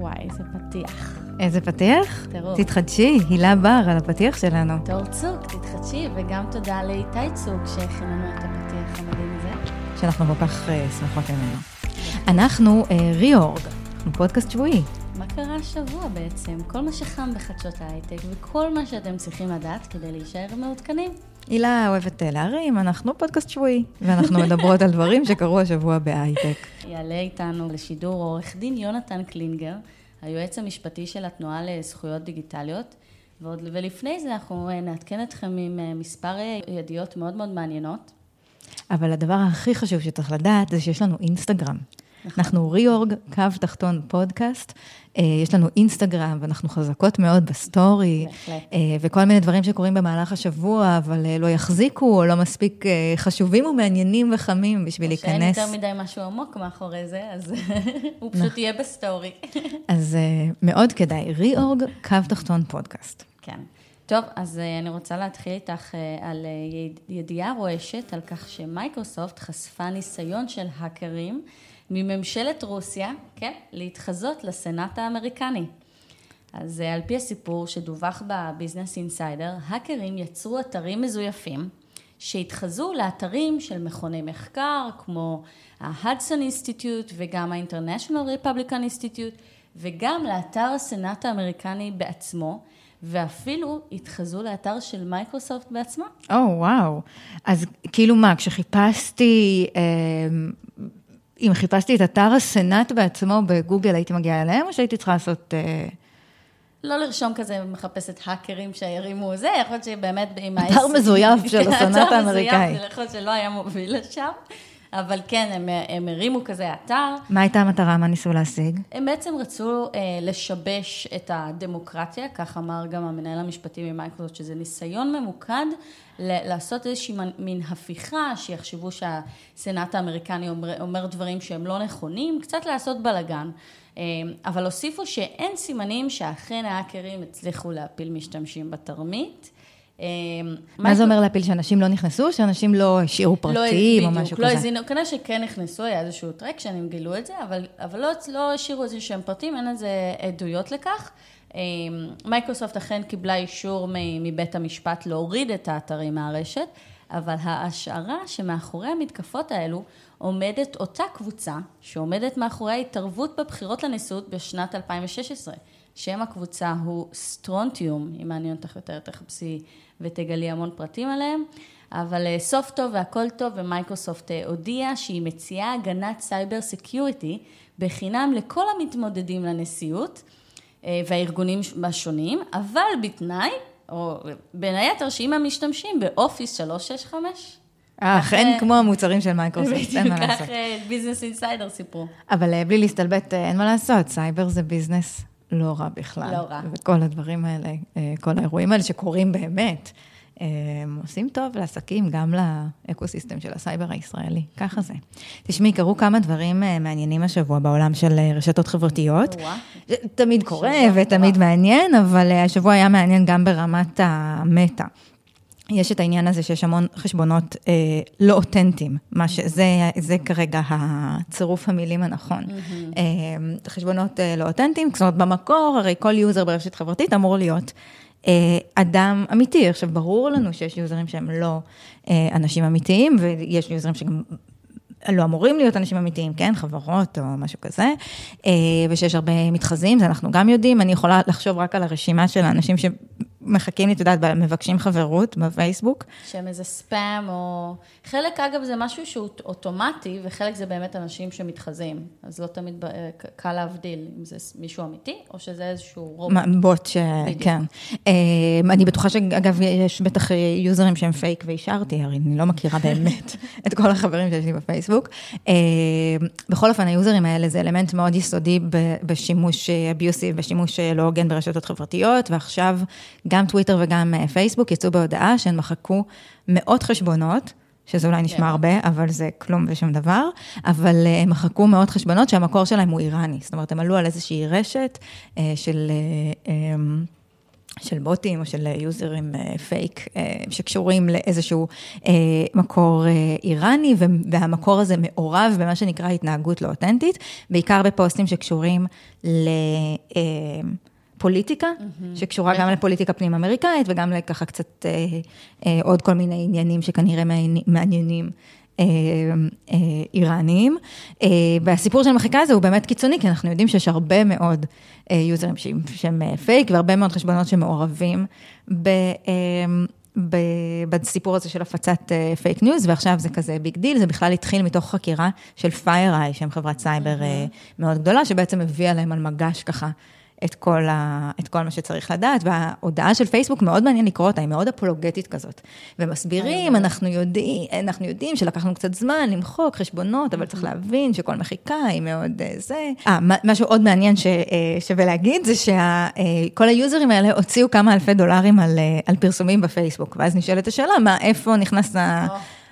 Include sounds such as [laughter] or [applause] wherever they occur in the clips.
וואי, איזה פתיח. איזה פתיח? טירוף. תתחדשי, הילה בר על הפתיח שלנו. תור צוק, תתחדשי, וגם תודה לאיתי צוק שהכין לנו את הפתיח המדהים הזה. שאנחנו כל כך uh, שמחות ממנו. אנחנו uh, ריאורג, אנחנו פודקאסט שבועי. מה קרה השבוע בעצם? כל מה שחם בחדשות ההייטק וכל מה שאתם צריכים לדעת כדי להישאר מעודכנים. הילה אוהבת אה, להרים, אנחנו פודקאסט שבועי, ואנחנו מדברות על דברים שקרו השבוע בהייטק. [laughs] יעלה איתנו לשידור עורך דין יונתן קלינגר, היועץ המשפטי של התנועה לזכויות דיגיטליות. ועוד, ולפני זה אנחנו אה, נעדכן אתכם עם אה, מספר ידיעות מאוד מאוד מעניינות. אבל הדבר הכי חשוב שצריך לדעת זה שיש לנו אינסטגרם. נכון. אנחנו ריאורג, קו תחתון פודקאסט, אה, יש לנו אינסטגרם ואנחנו חזקות מאוד בסטורי, בהחלט. אה, וכל מיני דברים שקורים במהלך השבוע, אבל אה, לא יחזיקו או לא מספיק חשובים ומעניינים וחמים בשביל להיכנס. שאין יותר מדי משהו עמוק מאחורי זה, אז [laughs] הוא פשוט יהיה בסטורי. [laughs] אז מאוד כדאי, ריאורג, קו תחתון פודקאסט. כן. טוב, אז אני רוצה להתחיל איתך על ידיעה רועשת על כך שמייקרוסופט חשפה ניסיון של האקרים. מממשלת רוסיה, כן, להתחזות לסנאט האמריקני. אז אה, על פי הסיפור שדווח ב Business Insider, האקרים יצרו אתרים מזויפים שהתחזו לאתרים של מכוני מחקר כמו ה-Hudson Institute וגם ה-International Republican Institute וגם לאתר הסנאט האמריקני בעצמו. ואפילו התחזו לאתר של מייקרוסופט בעצמה. או, oh, וואו. Wow. אז כאילו מה, כשחיפשתי אה, אם חיפשתי את אתר הסנאט בעצמו בגוגל, הייתי מגיעה אליהם, או שהייתי צריכה לעשות... אה, לא לרשום כזה מחפשת האקרים שירימו זה, יכול להיות שבאמת עם ה... [laughs] אתר מזויף של הסנאט האמריקאי. יכול להיות שלא היה מוביל לשם. אבל כן, הם, הם הרימו כזה אתר. מה הייתה המטרה? מה ניסו להשיג? הם בעצם רצו אה, לשבש את הדמוקרטיה, כך אמר גם המנהל המשפטי ממייקרוסופט, שזה ניסיון ממוקד ל- לעשות איזושהי מין הפיכה, שיחשבו שהסנאט האמריקני אומר, אומר דברים שהם לא נכונים, קצת לעשות בלאגן. אה, אבל הוסיפו שאין סימנים שאכן האקרים הצליחו להפיל משתמשים בתרמית. אמ, מה זה אומר להפיל, שאנשים לא נכנסו, שאנשים לא השאירו לא פרטים או משהו לא כזה? לא הזינו, כנראה שכן נכנסו, היה איזשהו טרק שהם גילו את זה, אבל, אבל לא, לא השאירו איזה שהם פרטים, אין לזה עדויות לכך. אמ, מייקרוסופט אכן קיבלה אישור מבית המשפט להוריד את האתרים מהרשת, אבל ההשערה שמאחורי המתקפות האלו עומדת אותה קבוצה שעומדת מאחורי ההתערבות בבחירות לנשיאות בשנת 2016. שם הקבוצה הוא סטרונטיום, אם מעניין אותך יותר, תחפשי ותגלי המון פרטים עליהם. אבל אה, סוף טוב והכל טוב, ומייקרוסופט אה, הודיעה שהיא מציעה הגנת cyber security בחינם לכל המתמודדים לנשיאות אה, והארגונים השונים, אבל בתנאי, או בין היתר, שאם הם משתמשים ב Office 365. אה, אכן כמו המוצרים של מייקרוסופט, אין מה לעשות. כך Business Insider סיפרו. אבל בלי להסתלבט, אין מה לעשות, סייבר זה ביזנס לא רע בכלל. לא רע. וכל הדברים האלה, אה, כל האירועים האלה שקורים באמת, אה, עושים טוב לעסקים, גם ל ecosystem של הסייבר הישראלי, ככה זה. תשמעי, קרו כמה דברים אה, מעניינים השבוע בעולם של רשתות חברתיות. תמיד קורה ותמיד מעניין, אבל השבוע היה מעניין גם ברמת המטה. יש את העניין הזה שיש המון חשבונות אה, לא אותנטיים, מה שזה זה כרגע הצירוף המילים הנכון. Mm-hmm. אה, חשבונות אה, לא אותנטיים, זאת אומרת, במקור, הרי כל user ברשת חברתית אמור להיות אה, אדם אמיתי. עכשיו, ברור לנו שיש יוזרים שהם לא אה, אנשים אמיתיים, ויש יוזרים שגם לא אמורים להיות אנשים אמיתיים, כן? חברות או משהו כזה, אה, ושיש הרבה מתחזים, זה אנחנו גם יודעים. אני יכולה לחשוב רק על הרשימה של האנשים מחכים לי, את יודעת, מבקשים חברות בפייסבוק. שהם איזה ספאם, או... חלק, אגב, זה משהו שהוא אוטומטי, וחלק זה באמת אנשים שמתחזים. אז לא תמיד קל להבדיל אם זה מישהו אמיתי, או שזה איזשהו רובוט. בוט, ש... כן. אה, אני בטוחה שאגב, יש בטח יוזרים שהם פייק והשארתי, הרי אני לא מכירה [laughs] באמת את כל החברים שיש לי בפייסבוק. אה, בכל אופן, היוזרים האלה זה אלמנט מאוד יסודי בשימוש אביוסיב, בשימוש לא הוגן ברשתות חברתיות, ועכשיו... גם טוויטר וגם אה, פייסבוק יצאו בהודעה שהן מחקו מאות חשבונות. שזה אולי נשמע yeah. כן. הרבה, אבל זה כלום ושום דבר, אבל אה, הם מחקו מאות חשבונות שהמקור שלהם הוא איראני, זאת אומרת, הם עלו על איזושהי רשת אה, של של בוטים או של יוזרים פייק שקשורים לאיזשהו מקור איראני, והמקור הזה מעורב במה שנקרא התנהגות לא אותנטית, בעיקר בפוסטים שקשורים ל... פוליטיקה, mm-hmm. שקשורה גם לפוליטיקה פנים אמריקאית וגם לככה קצת אה, אה, עוד כל מיני עניינים שכנראה מעניינים אה, אה, איראניים. אה, והסיפור של המחיקה הזה הוא באמת קיצוני, כי אנחנו יודעים שיש הרבה מאוד אה, יוזרים שהם, שהם אה, פייק והרבה מאוד חשבונות שמעורבים ב... אה, בסיפור הזה של הפצת fake uh, news, ועכשיו זה כזה big deal, זה בכלל התחיל מתוך חקירה של FireEye, שהם חברת סייבר mm-hmm. מאוד גדולה, שבעצם הביאה להם על מגש ככה את כל, ה, את כל מה שצריך לדעת, וההודעה של פייסבוק מאוד מעניין לקרוא אותה, היא מאוד אפולוגטית כזאת. ומסבירים, אנחנו יודעים, אנחנו יודעים שלקחנו קצת זמן למחוק חשבונות, אבל צריך להבין שכל מחיקה היא מאוד אה, זה. אה, משהו עוד מעניין ששווה אה, להגיד, זה שכל היוזרים האלה הוציאו כמה אלפי דולרים על, על פרסומים בפייסבוק, ואז נשאלת השאלה, מה, איפה נכנס ה...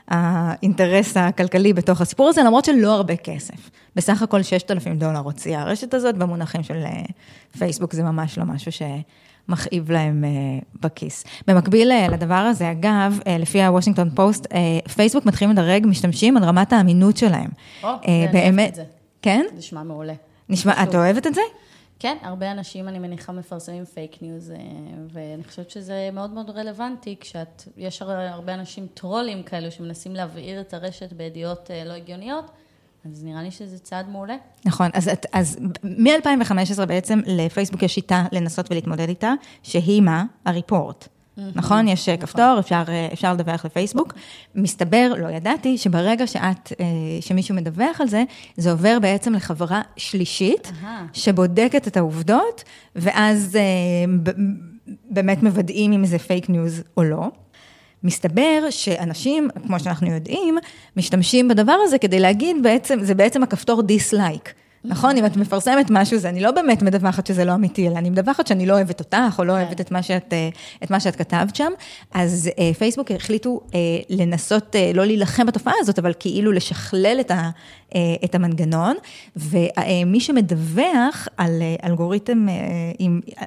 האינטרס הכלכלי בתוך הסיפור הזה, למרות שלא הרבה כסף. בסך הכל 6,000 דולר הוציאה הרשת הזאת, במונחים של אה, פייסבוק זה ממש לא משהו שמכאיב להם אה, בכיס. במקביל אה, לדבר הזה, אגב, לפי הוושינגטון פוסט, פייסבוק מתחילים לדרג משתמשים על רמת האמינות שלהם. או, באמת. זה. כן? נשמע מעולה. נשמע, את אוהבת את זה? כן, הרבה אנשים, אני מניחה, מפרסמים fake news, ואני חושבת שזה מאוד מאוד רלוונטי, כשאת, יש הרבה אנשים טרולים כאלו שמנסים להבעיר את הרשת בידיעות לא הגיוניות. אז נראה לי שזה צעד מעולה. נכון, אז, אז מ-2015 בעצם לפייסבוק יש שיטה לנסות ולהתמודד איתה, שהיא מה? ה report. נכון? יש נכון. כפתור, אפשר, אפשר לדווח לפייסבוק. מסתבר, לא ידעתי, שברגע שאת, אה, שמישהו מדווח על זה, זה עובר בעצם לחברה שלישית, שבודקת את העובדות, ואז אה, באמת מוודאים אם זה fake news או לא. מסתבר שאנשים, כמו שאנחנו יודעים, משתמשים בדבר הזה כדי להגיד בעצם, זה בעצם הכפתור dislike. נכון? אם את מפרסמת משהו, זה אני לא באמת מדווחת שזה לא אמיתי, אלא אני מדווחת שאני לא אוהבת אותך, או לא כן. אוהבת את מה שאת, אה, את מה שאת כתבת שם. אז אה, פייסבוק החליטו אה, לנסות, לא להילחם בתופעה הזאת, אבל כאילו לשכלל את, ה, את המנגנון, ומי שמדווח על אלגוריתם,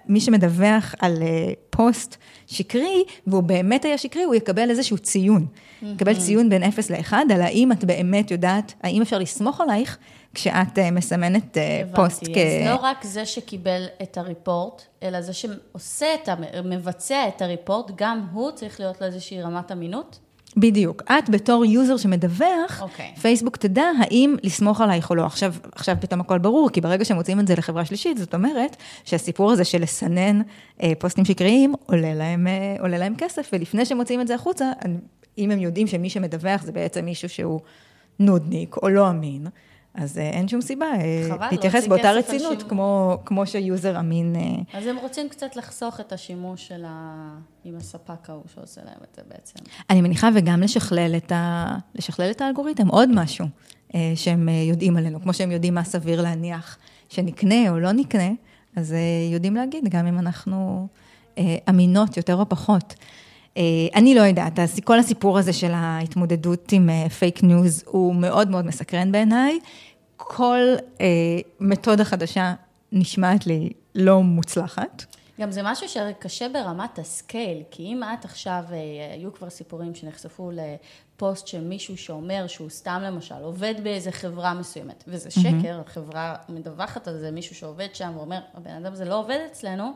מי שמדווח על פוסט שקרי, והוא באמת היה שקרי, הוא יקבל איזשהו ציון. יקבל ציון בין 0 ל-1, על האם את באמת יודעת, האם אפשר לסמוך עלייך. כשאת uh, מסמנת uh, פוסט כ... אז לא רק זה שקיבל את הריפורט, אלא זה שעושה את, ה... מבצע את ה report, גם הוא צריך להיות לו איזושהי רמת אמינות? בדיוק. את בתור user שמדווח, okay. אוקיי. פייסבוק תדע האם לסמוך עלייך או לא. עכשיו, עכשיו פתאום הכל ברור, כי ברגע שמוציאים את זה לחברה שלישית, זאת אומרת שהסיפור הזה של לסנן אה, פוסטים שקריים, עולה להם, אה, עולה להם כסף, ולפני שמוציאים את זה החוצה, אם הם יודעים שמי שמדווח זה בעצם מישהו שהוא נודניק או לא אמין, אז אה, אין שום סיבה אה, להתייחס באותה רצינות כמו, כמו ש user אמין. אה. אז הם רוצים קצת לחסוך את השימוש של ה... עם הספק ההוא שעושה להם את זה בעצם. אני מניחה וגם לשכלל את, ה... לשכלל את האלגוריתם, עוד משהו שהם יודעים עלינו, כמו שהם יודעים מה סביר להניח שנקנה או לא נקנה, אז יודעים להגיד גם אם אנחנו אמינות יותר או פחות. אני לא יודעת, כל הסיפור הזה של ההתמודדות עם fake news הוא מאוד מאוד מסקרן בעיניי. כל אה, מתודה חדשה נשמעת לי לא מוצלחת. גם זה משהו שקשה ברמת ה scale, כי אם את עכשיו, אה, היו כבר סיפורים שנחשפו לפוסט של מישהו שאומר שהוא סתם למשל עובד באיזה חברה מסוימת, וזה שקר, mm-hmm. החברה מדווחת על זה, מישהו שעובד שם ואומר, הבן אדם הזה לא עובד אצלנו,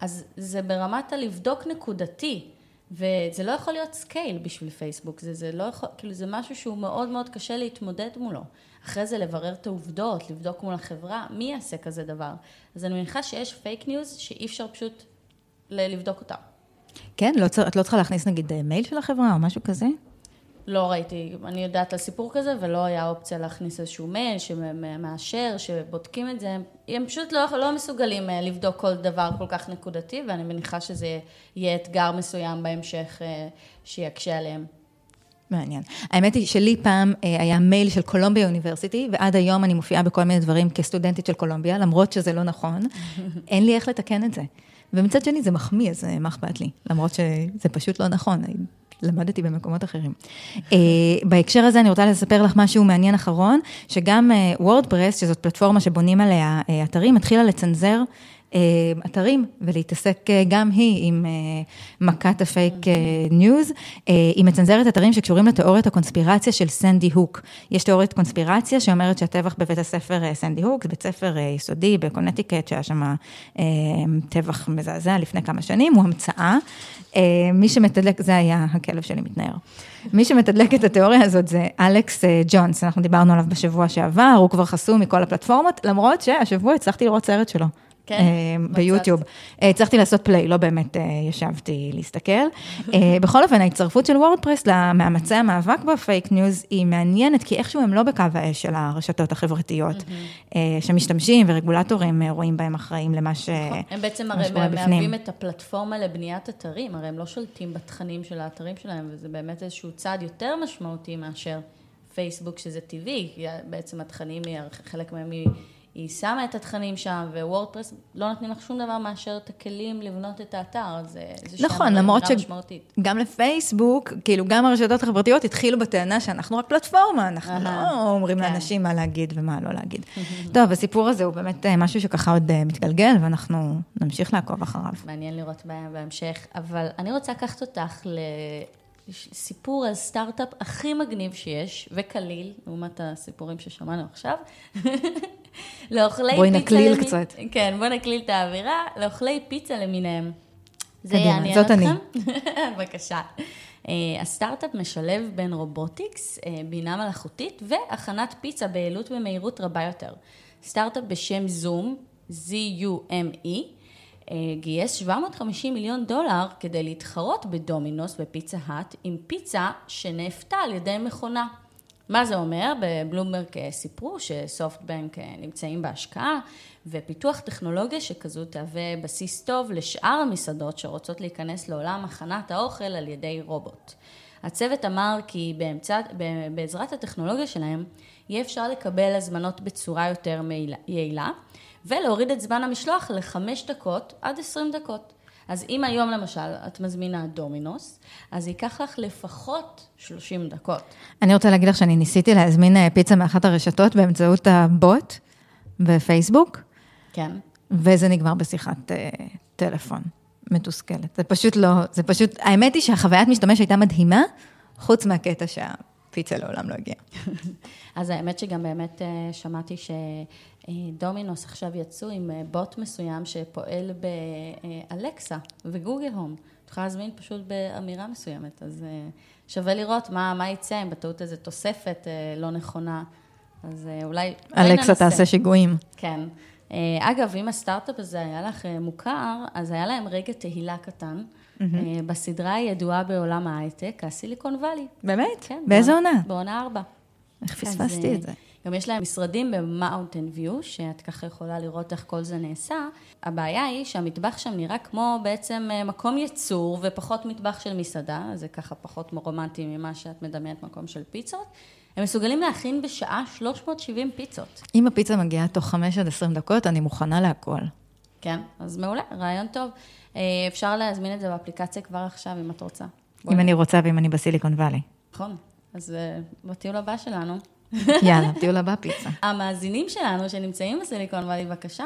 אז זה ברמת הלבדוק נקודתי. וזה לא יכול להיות scale בשביל פייסבוק, זה, זה לא יכול, כאילו זה משהו שהוא מאוד מאוד קשה להתמודד מולו. אחרי זה לברר את העובדות, לבדוק מול החברה, מי יעשה כזה דבר? אז אני מניחה שיש פייק ניוז שאי אפשר פשוט לבדוק אותם. כן, לא, את לא צריכה להכניס נגיד מייל של החברה או משהו כזה? לא ראיתי, אני יודעת על סיפור כזה, ולא היה אופציה להכניס איזשהו מייל שמאשר, שבודקים את זה. הם פשוט לא, לא מסוגלים אה, לבדוק כל דבר כל כך נקודתי, ואני מניחה שזה יהיה אתגר מסוים בהמשך אה, שיקשה עליהם. מעניין. האמת היא שלי פעם אה, היה מייל של קולומביה אוניברסיטי, ועד היום אני מופיעה בכל מיני דברים כסטודנטית של קולומביה, למרות שזה לא נכון, [laughs] אין לי איך לתקן את זה. ומצד שני זה מחמיא, אז מה אכפת לי? למרות שזה פשוט לא נכון, למדתי במקומות אחרים. uh, בהקשר הזה אני רוצה לספר לך משהו מעניין אחרון, שגם וורדפרס, uh, שזאת פלטפורמה שבונים עליה uh, אתרים, התחילה לצנזר אתרים, ולהתעסק גם היא עם מכת הפייק ניוז. היא מצנזרת אתרים שקשורים לתיאוריית הקונספירציה של סנדי הוק. יש תיאוריית קונספירציה שאומרת שהטבח בבית הספר סנדי הוק, בית ספר יסודי בקונטיקט, שהיה שם טבח מזעזע לפני כמה שנים, הוא המצאה. מי שמתדלק, זה היה הכלב שלי מתנער. מי שמתדלק את התיאוריה הזאת זה אלכס ג'ונס, אנחנו דיברנו עליו בשבוע שעבר, הוא כבר חסום מכל הפלטפורמות, למרות שהשבוע הצלחתי לראות סרט שלו. כן, ביוטיוב. הצלחתי לעשות play, לא באמת ישבתי להסתכל. [laughs] בכל אופן, ההצטרפות של וורדפרס למאמצי המאבק בפייק ניוז היא מעניינת, כי איכשהו הם לא בקו האש של הרשתות החברתיות, שמשתמשים ורגולטורים רואים בהם אחראים למה שקורה בפנים. הם בעצם הרי מהווים את הפלטפורמה לבניית אתרים, הרי הם לא שולטים בתכנים של האתרים שלהם, וזה באמת איזשהו צעד יותר משמעותי מאשר פייסבוק, שזה טבעי, בעצם התכנים, חלק מהם היא שמה את התכנים שם, ווורדפרס לא נותנים לך שום דבר מאשר את הכלים לבנות את האתר, זה נכון, למרות שגם לפייסבוק, כאילו גם הרשתות החברתיות התחילו בטענה שאנחנו רק פלטפורמה, אנחנו לא אומרים לאנשים מה להגיד ומה לא להגיד. [laughs] טוב, הסיפור הזה הוא באמת משהו שככה עוד מתגלגל, ואנחנו נמשיך לעקוב אחריו. מעניין לראות בהמשך, אבל אני רוצה לקחת אותך ל... סיפור על סטארט-אפ הכי מגניב שיש, וקליל, לעומת הסיפורים ששמענו עכשיו. [laughs] לאוכלי פיצה... בואי נקליל למי... קצת. כן, בואי נקליל את האווירה, לאוכלי פיצה למיניהם. זה יעניין אתכם? זאת אני. [laughs] בבקשה. אה, הסטארט-אפ משלב בין robotics, אה, בינה מלאכותית והכנת פיצה ביעילות ומהירות רבה יותר. סטארט-אפ בשם זום, Z-U-M-E, אה, גייס 750 מיליון דולר כדי להתחרות בדומינוס ופיצה האט עם פיצה שנאפתה על ידי מכונה. מה זה אומר? בבלומברג סיפרו שסופטבנק נמצאים בהשקעה ופיתוח טכנולוגיה שכזו תהווה בסיס טוב לשאר המסעדות שרוצות להיכנס לעולם הכנת האוכל על ידי רובוט. הצוות אמר כי באמצע, בעזרת הטכנולוגיה שלהם יהיה אפשר לקבל הזמנות בצורה יותר יעילה ולהוריד את זמן המשלוח לחמש דקות עד עשרים דקות. אז אם היום למשל את מזמינה דומינוס, אז ייקח לך לפחות 30 דקות. אני רוצה להגיד לך שאני ניסיתי להזמין אה, פיצה מאחת הרשתות באמצעות הבוט בפייסבוק. כן. וזה נגמר בשיחת uh, טלפון מתוסכלת. זה פשוט לא, זה פשוט, האמת היא שהחוויית משתמש הייתה מדהימה, חוץ מהקטע שה... פיצה לעולם לא הגיעה. [laughs] אז האמת שגם באמת אה, שמעתי שדומינוס עכשיו יצאו עם אה, בוט מסוים שפועל באלקסה וגוגל הום. את יכולה להזמין פשוט באמירה מסוימת, אז אה, שווה לראות מה, מה יצא אם בטעות איזו תוספת לא נכונה. אז אולי... אלקסה תעשה שיגועים. כן. אגב, אם הסטארט-אפ הזה היה לך מוכר, אז היה להם רגע תהילה קטן. mm-hmm. בסדרה הידועה בעולם ההייטק, הסיליקון וואלי. באמת? כן. באיזה עונה? בעונה ארבע. איך פספסתי את זה? גם יש להם משרדים במאונטן ויו, שאת ככה יכולה לראות איך כל זה נעשה. הבעיה היא שהמטבח שם נראה כמו בעצם אה, מקום ייצור ופחות מטבח של מסעדה, זה ככה פחות רומנטי ממה שאת מדמיינת מקום של פיצות. הם מסוגלים להכין בשעה 370 פיצות. אם הפיצה מגיעה תוך 5 עד 20 דקות, אני מוכנה להכל. כן, אז מעולה, רעיון טוב. אה, אפשר להזמין את זה באפליקציה כבר עכשיו, אם את רוצה. אם אני רוצה ואם אני בסיליקון וואלי. נכון, אז אה, בטיול הבא שלנו. יאללה, טיול הבא פיצה. [laughs] המאזינים שלנו שנמצאים בסיליקון וואלי, בבקשה.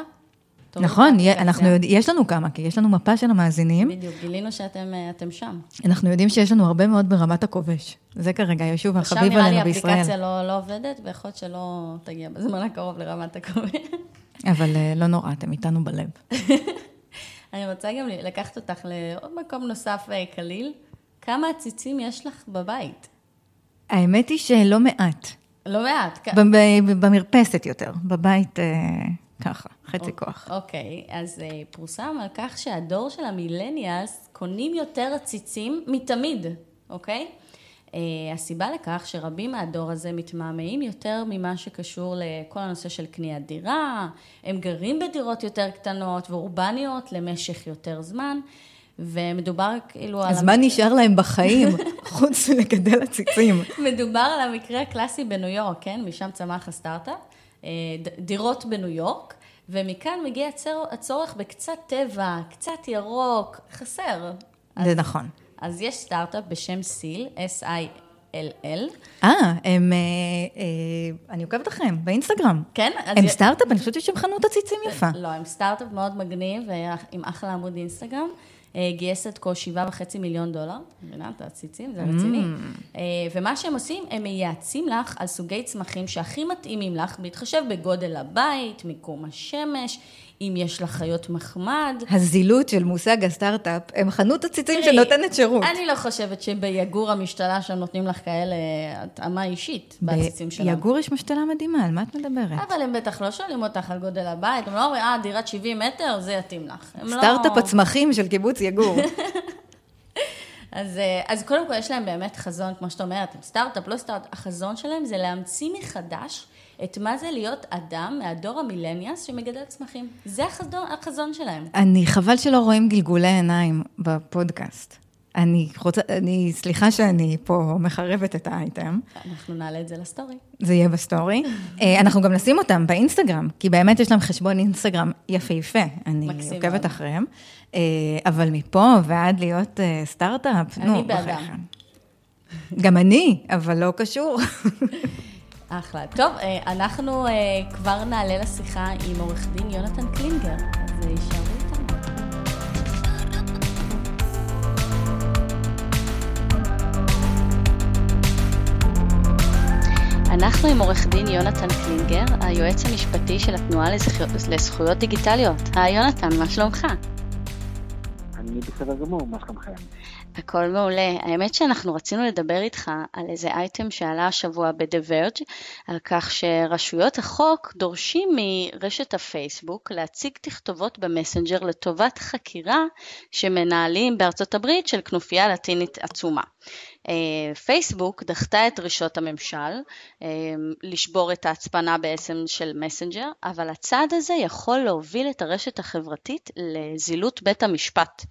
נכון, אנחנו יודע, יש לנו כמה, כי יש לנו מפה של המאזינים. בדיוק, גילינו שאתם אה, שם. אנחנו יודעים שיש לנו הרבה מאוד ברמת הכובש. זה כרגע היישוב החביב עלינו בישראל. עכשיו נראה לי האפליקציה לא, לא עובדת, ויכול להיות שלא תגיע בזמן הקרוב לרמת הכובש. אבל לא נורא, אתם איתנו בלב. [laughs] אני רוצה גם לקחת אותך לעוד מקום נוסף אה, קליל. כמה עציצים יש לך בבית? האמת היא שלא מעט. לא מעט. במרפסת יותר, בבית אה, ככה, חצי אוקיי, כוח. אוקיי, אז אה, פורסם על כך שהדור של המילניאלס קונים יותר עציצים מתמיד, אוקיי? Uh, הסיבה לכך שרבים מהדור הזה מתמהמהים יותר ממה שקשור לכל הנושא של קניית דירה, הם גרים בדירות יותר קטנות ואורבניות למשך יותר זמן, ומדובר כאילו על... אז מה נשאר להם בחיים, [laughs] חוץ מלגדל עציצים? מדובר על המקרה הקלאסי בניו יורק, כן? משם צמח הסטארט-אפ, uh, דירות בניו יורק. ומכאן מגיע הצורך בקצת טבע, קצת ירוק, חסר. זה אז, נכון. אז יש סטארט-אפ בשם סיל, S-I-L, LL. אה, הם... אה, אה, אני עוקבת אחריהם באינסטגרם. כן? הם סטארט-אפ? אני חושבת שיש שם חנות עציצים יפה. לא, הם סטארט-אפ מאוד מגניב, עם אחלה עמוד אינסטגרם. גייס עד כה שבעה וחצי מיליון דולר, מבינה? את העציצים, זה רציני. Mm. ומה שהם עושים, הם מייעצים לך על סוגי צמחים שהכי מתאימים לך, בהתחשב בגודל הבית, מיקום השמש, אם יש לך חיות מחמד. הזילות של מושג הסטארט-אפ, הם חנות עציצים שנותנת שירות. אני לא חושבת שביגור המשתלה שם נותנים לך כאלה התאמה אישית בעציצים שלהם. ביגור יש משתלה מדהימה, על מה את מדברת? אבל הם בטח לא שואלים אותך על גודל הבית, הם לא אומרים, אה, דירת 70 מטר, זה יתאים לך. לא- סטארט-אפ לא... הצמחים של קיבוץ יגור. [laughs] אז, אה, אז קודם כל יש להם באמת חזון, כמו שאת אומרת, סטארט-אפ, לא סטארט-אפ, החזון שלהם זה להמציא מחדש את מה זה להיות אדם מהדור המילניאס שמגדל צמחים. זה החזון, החזון שלהם. אני, חבל שלא רואים גלגולי עיניים בפודקאסט. אני רוצה, אני, סליחה שאני פה מחרבת את האייטם. אנחנו נעלה את זה לסטורי. זה יהיה בסטורי. אה, אנחנו גם נשים אותם באינסטגרם, כי באמת יש להם חשבון אינסטגרם יפהפה. אני עוקבת אחריהם. אה, אבל מפה ועד להיות אה, סטארט-אפ, נו, בחייכם. גם אני, אבל לא קשור. [laughs] אחלה. טוב, אה, אנחנו אה, כבר נעלה לשיחה עם עורך דין יונתן קלינגר, אז אה, הישארו. אנחנו עם עורך דין יונתן קלינגר, היועץ המשפטי של התנועה לזכויות דיגיטליות. היי יונתן, מה שלומך? בסדר גמור, מה שלומכם? הכל מעולה. האמת שאנחנו רצינו לדבר איתך על איזה אייטם שעלה השבוע ב-The Verge, על כך שרשויות החוק דורשים מרשת הפייסבוק להציג תכתובות במסנג'ר לטובת חקירה שמנהלים בארצות הברית של כנופיה לטינית עצומה. אה, פייסבוק דחתה את דרישות הממשל אה, לשבור את ההצפנה בעצם של מסנג'ר, אבל הצעד הזה יכול להוביל את הרשת החברתית לזילות בית המשפט.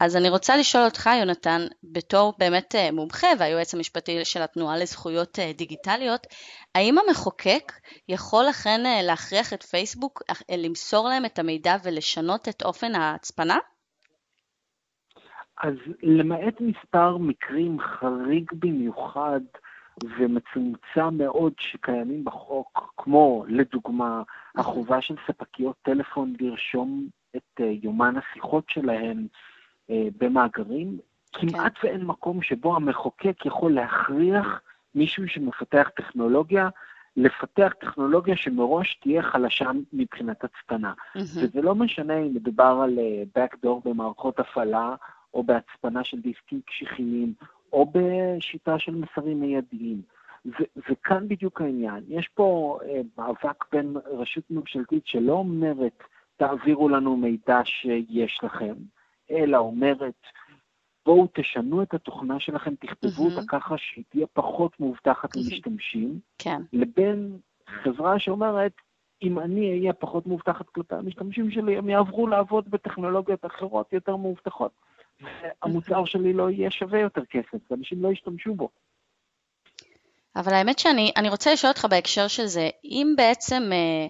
אז אני רוצה לשאול אותך, יונתן, בתור באמת אה, מומחה והיועץ המשפטי של התנועה לזכויות אה, דיגיטליות, האם המחוקק יכול אכן אה, להכריח את פייסבוק למסור להם את המידע ולשנות את אופן ההצפנה? אז למעט מספר מקרים חריג במיוחד ומצומצם מאוד שקיימים בחוק, כמו לדוגמה החובה של ספקיות טלפון לרשום את יומן השיחות שלהן במאגרים, כן. כמעט ואין מקום שבו המחוקק יכול להכריח מישהו שמפתח טכנולוגיה, לפתח טכנולוגיה שמראש תהיה חלשה מבחינת הצפנה. Mm-hmm. וזה לא משנה אם מדובר על uh, backdoor במערכות הפעלה, או בהצפנה של דיסקים קשיחיים, או בשיטה של מסרים מיידיים. וכאן בדיוק העניין. יש פה uh, מאבק בין רשות ממשלתית שלא אומרת, תעבירו לנו מידע שיש לכם, אלא אומרת, בואו תשנו את התוכנה שלכם, תכתבו אותה ככה שהיא תהיה פחות מאובטחת למשתמשים, כן. לבין חברה שאומרת, אם אני אהיה פחות מאובטחת כלפי המשתמשים שלי, הם יעברו לעבוד בטכנולוגיות אחרות יותר מאובטחות. והמוצר שלי לא יהיה שווה יותר כסף, ואנשים לא ישתמשו בו. אבל האמת שאני רוצה לשאול אותך בהקשר של זה, אם בעצם אה,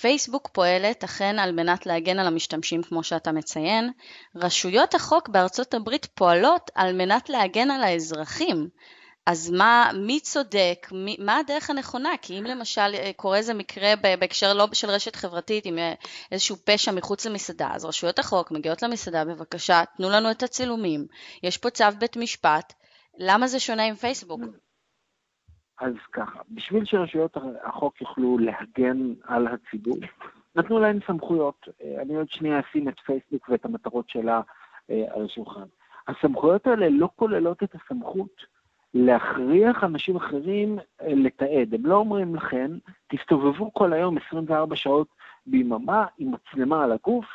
פייסבוק פועלת אכן על מנת להגן על המשתמשים כמו שאתה מציין, רשויות החוק בארצות הברית פועלות על מנת להגן על האזרחים. אז מה, מי צודק, מי, מה הדרך הנכונה? כי אם למשל אה, קורה איזה מקרה בהקשר לא של רשת חברתית עם אה, איזשהו פשע מחוץ למסעדה, אז רשויות החוק מגיעות למסעדה, בבקשה, תנו לנו את הצילומים, יש פה צו בית משפט, למה זה שונה עם פייסבוק? אז ככה, בשביל שרשויות החוק יוכלו להגן על הציבור, נתנו להן סמכויות. אה, אני עוד שנייה אשים את פייסבוק ואת המטרות שלה אה, על השולחן. הסמכויות האלה לא כוללות את הסמכות להכריח אנשים אחרים אה, לתעד. הם לא אומרים לכם, תסתובבו כל היום 24 שעות ביממה עם מצלמה על הגוף,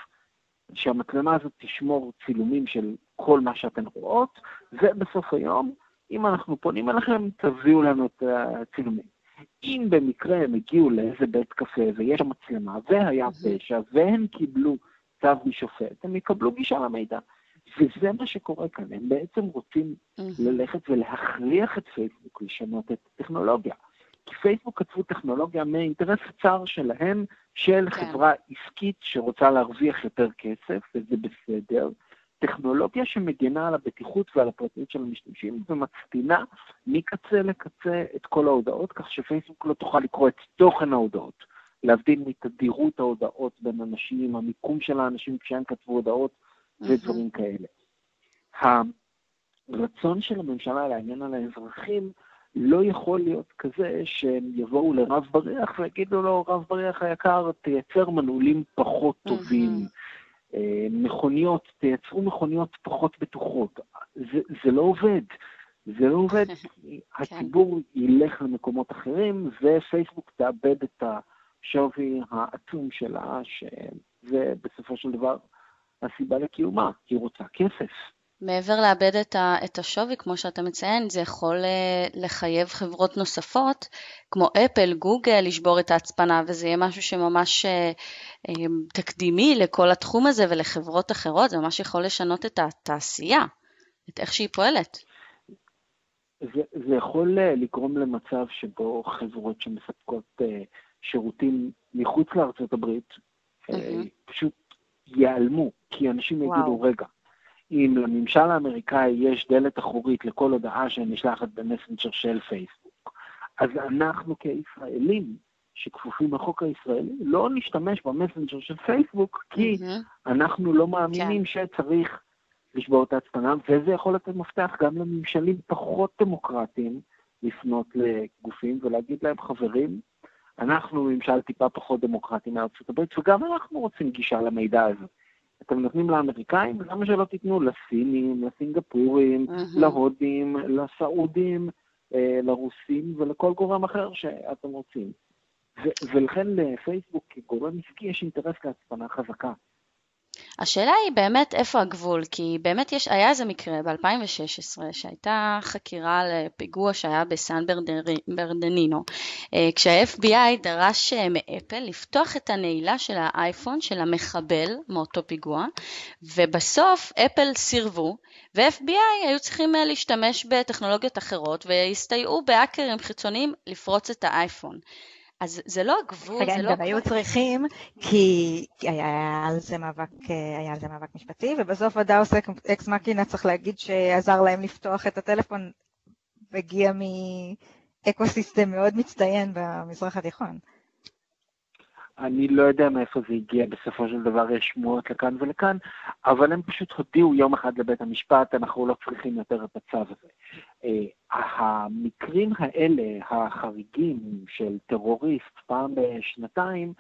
שהמצלמה הזאת תשמור צילומים של כל מה שאתן רואות, ובסוף היום אם אנחנו פונים אליכם, תביאו לנו את הצילומים. אם במקרה הם הגיעו לאיזה בית קפה ויש שם מצלמה והיה פשע והם קיבלו צו משופט, הם יקבלו גישה למידע. וזה מה שקורה כאן, הם בעצם רוצים ללכת ולהכריח את פייסבוק לשנות את הטכנולוגיה. כי פייסבוק כתבו טכנולוגיה מאינטרס הצר שלהם, של כן. חברה עסקית שרוצה להרוויח יותר כסף, וזה בסדר, טכנולוגיה שמגנה על הבטיחות ועל הפרטיות של המשתמשים ומצפינה מקצה לקצה את כל ההודעות, כך שפייסבוק לא תוכל לקרוא את תוכן ההודעות, להבדיל מתדירות ההודעות בין אנשים, המיקום של האנשים כשהם כתבו הודעות ודברים כאלה. הרצון של הממשלה להגן על האזרחים לא יכול להיות כזה שהם יבואו לרב בריח ויגידו לו, רב בריח היקר, תייצר מנעולים פחות טובים. מכוניות, תייצרו מכוניות פחות בטוחות. זה, זה לא עובד. זה לא עובד. [laughs] הציבור ילך למקומות אחרים, ופייסבוק תאבד את השווי העצום שלה, שזה בסופו של דבר הסיבה לקיומה, היא רוצה כסף. מעבר לאבד את, ה, את השווי, כמו שאתה מציין, זה יכול אה, לחייב חברות נוספות, כמו אפל, גוגל, לשבור את ההצפנה, וזה יהיה משהו שממש אה, אה, תקדימי לכל התחום הזה ולחברות אחרות, זה ממש יכול לשנות את התעשייה, את איך שהיא פועלת. זה, זה יכול לגרום למצב שבו חברות שמספקות שירותים מחוץ לארצות הברית, mm-hmm. פשוט ייעלמו, כי אנשים וואו. יגידו, רגע, אם לממשל האמריקאי יש דלת אחורית לכל הודעה שנשלחת במסנג'ר של פייסבוק, אז אנחנו כישראלים שכפופים לחוק הישראלי לא נשתמש במסנג'ר של פייסבוק, כי mm-hmm. אנחנו לא מאמינים כן. שצריך לשבור את ההצפנה, וזה יכול לתת מפתח גם לממשלים פחות דמוקרטיים לפנות לגופים ולהגיד להם, חברים, אנחנו ממשל טיפה פחות דמוקרטי מארצות הברית, וגם אנחנו רוצים גישה למידע הזה. אתם נותנים לאמריקאים, למה שלא תיתנו לסינים, לסינגפורים, mm-hmm. להודים, לסעודים, אה, לרוסים ולכל גורם אחר שאתם רוצים. ו- ולכן לפייסבוק כגורם עסקי יש אינטרס להצפנה חזקה. השאלה היא באמת איפה הגבול, כי באמת יש, היה איזה מקרה ב-2016 שהייתה חקירה לפיגוע שהיה בסן ברדנינו, אה, כשה-FBI דרש אה, מאפל לפתוח את הנעילה של האייפון של המחבל מאותו פיגוע, ובסוף אפל סירבו, ו-FBI היו צריכים אה, להשתמש בטכנולוגיות אחרות והסתייעו בהאקרים חיצוניים לפרוץ את האייפון. אז זה לא הגבול, זה לא... רגע, הם היו צריכים, כי היה על זה מאבק, היה על זה מאבק משפטי, ובסוף הדאוס אקס מקינה צריך להגיד שעזר להם לפתוח את הטלפון, והגיע מאקו-סיסטם מאוד מצטיין במזרח התיכון. אני לא יודע מאיפה זה הגיע, בסופו של דבר יש שמועות לכאן ולכאן, אבל הם פשוט הודיעו יום אחד לבית המשפט, אנחנו לא צריכים יותר את הצו הזה. אה, המקרים האלה, החריגים של טרוריסט פעם בשנתיים,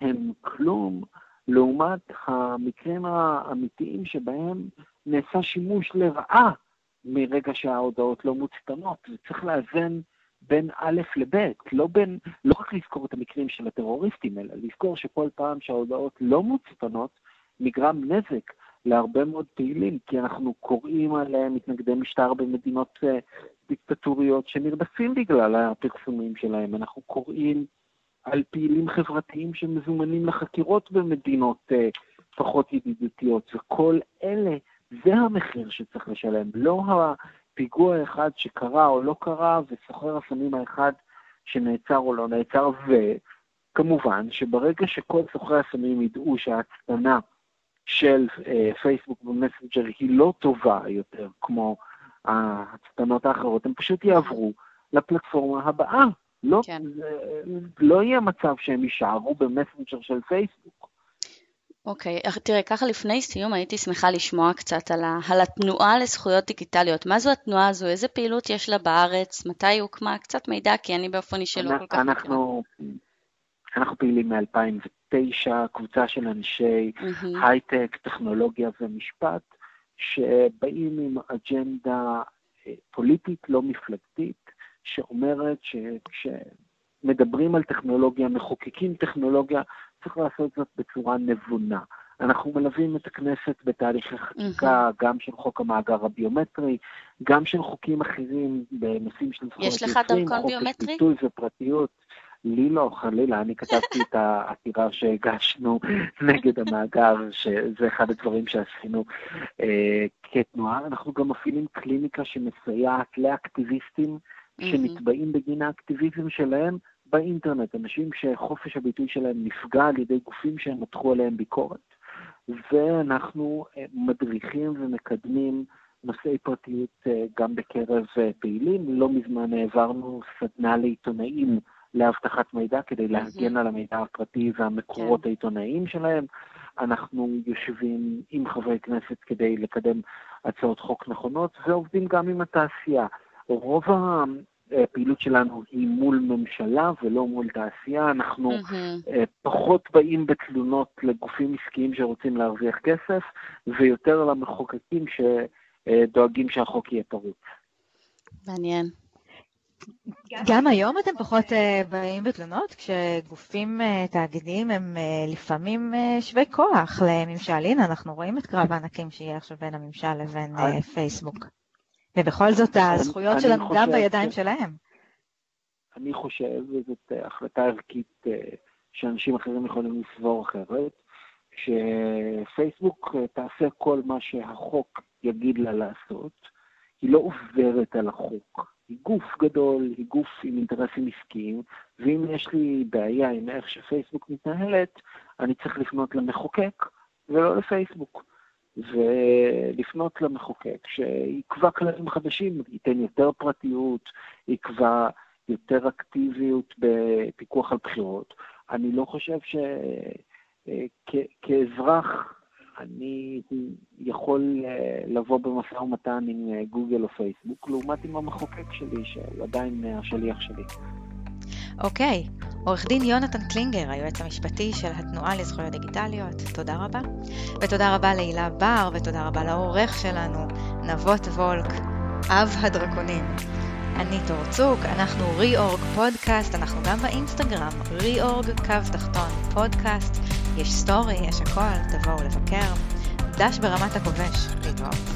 הם כלום לעומת המקרים האמיתיים שבהם נעשה שימוש לרעה מרגע שההודעות לא מוצטנות, וצריך לאזן בין א' לב', לא בין, לא רק לזכור את המקרים של הטרוריסטים, אלא לזכור שכל פעם שההודעות לא מוצפנות, נגרם נזק להרבה מאוד פעילים, כי אנחנו קוראים על מתנגדי משטר במדינות uh, דיקטטוריות שנרדפים בגלל הפרסומים שלהם. אנחנו קוראים על פעילים חברתיים שמזומנים לחקירות במדינות uh, פחות ידידותיות, וכל אלה, זה המחיר שצריך לשלם, לא פיגוע אחד שקרה או לא קרה, וסוחר הסמים האחד שנעצר או לא נעצר, וכמובן שברגע שכל סוחרי הסמים ידעו שההצטנה של אה, פייסבוק ומסנג'ר היא לא טובה יותר כמו ההצטנות האחרות, הם פשוט יעברו לפלטפורמה הבאה. לא, כן. זה, לא יהיה מצב שהם יישארו במסנג'ר של פייסבוק. אוקיי, okay. תראה, ככה לפני סיום הייתי שמחה לשמוע קצת על, ה, על התנועה לזכויות דיגיטליות. מה זו התנועה הזו? איזה פעילות יש לה בארץ? מתי היא הוקמה? קצת מידע, כי אני באופן אישי לא כל כך אנחנו, אנחנו פעילים מ-2009, קבוצה של אנשי mm-hmm. הייטק, טכנולוגיה ומשפט, שבאים עם אג'נדה אה, פוליטית לא מפלגתית, שאומרת שכשמדברים על טכנולוגיה, מחוקקים טכנולוגיה, צריך לעשות זאת בצורה נבונה. אנחנו מלווים את הכנסת בתהליכי חקיקה, mm-hmm. גם של חוק המאגר הביומטרי, גם של חוקים אחרים בנושאים של זכויות יוצרים, יש לך דרכון ביומטרי? ביטוי ופרטיות. לי לא, חלילה, אני כתבתי את העתירה שהגשנו נגד המאגר, שזה אחד הדברים שעשינו אה, כתנועה. אנחנו גם מפעילים קליניקה שמסייעת לאקטיביסטים mm-hmm. שנתבעים בגין האקטיביזם שלהם, באינטרנט, אנשים שחופש הביטוי שלהם נפגע על ידי גופים שהם מתחו עליהם ביקורת. ואנחנו מדריכים ומקדמים נושאי פרטיות גם בקרב פעילים. לא מזמן העברנו סדנה לעיתונאים לאבטחת מידע כדי להגן על המידע הפרטי והמקורות כן. העיתונאיים שלהם. אנחנו יושבים עם חברי כנסת כדי לקדם הצעות חוק נכונות, ועובדים גם עם התעשייה. רוב הפעילות שלנו היא מול ממשלה ולא מול תעשייה. אנחנו mm-hmm. פחות באים בתלונות לגופים עסקיים שרוצים להרוויח כסף, ויותר למחוקקים שדואגים שהחוק יהיה פרוץ. מעניין. גם היום אתם פחות uh, באים בתלונות, כשגופים תאגידיים הם לפעמים שווי כוח לממשל. הנה, אנחנו רואים את קרב הענקים שיהיה עכשיו בין הממשל לבין פייסבוק. ובכל זאת הזכויות שלנו גם בידיים שלהם. אני חושב, וזאת החלטה ערכית uh, שאנשים אחרים יכולים לסבור אחרת, שפייסבוק uh, תעשה כל מה שהחוק יגיד לה לעשות, היא לא עוברת על החוק. היא גוף גדול, היא גוף עם אינטרסים עסקיים, ואם יש לי בעיה עם איך שפייסבוק מתנהלת, אני צריך לפנות למחוקק ולא לפייסבוק. ולפנות למחוקק שיקבע כללים חדשים, ייתן יותר פרטיות, יקבע יותר אקטיביות בפיקוח על בחירות. אני לא חושב שכאזרח אני יכול אה, לבוא במשא ומתן עם אה, גוגל או פייסבוק, לעומת עם המחוקק שלי, שהוא עדיין אה, השליח שלי. אוקיי, עורך דין יונתן קלינגר, היועץ המשפטי של התנועה לזכויות דיגיטליות, תודה רבה. ותודה רבה להילה בר, ותודה רבה לעורך שלנו, נבות וולק, אב הדרקונים. אני תור צוק, אנחנו ריאורג פודקאסט, אנחנו גם באינסטגרם, ריאורג קו תחתון פודקאסט. יש סטורי, יש הכל, תבואו לבקר. דש ברמת הכובש, להתראות.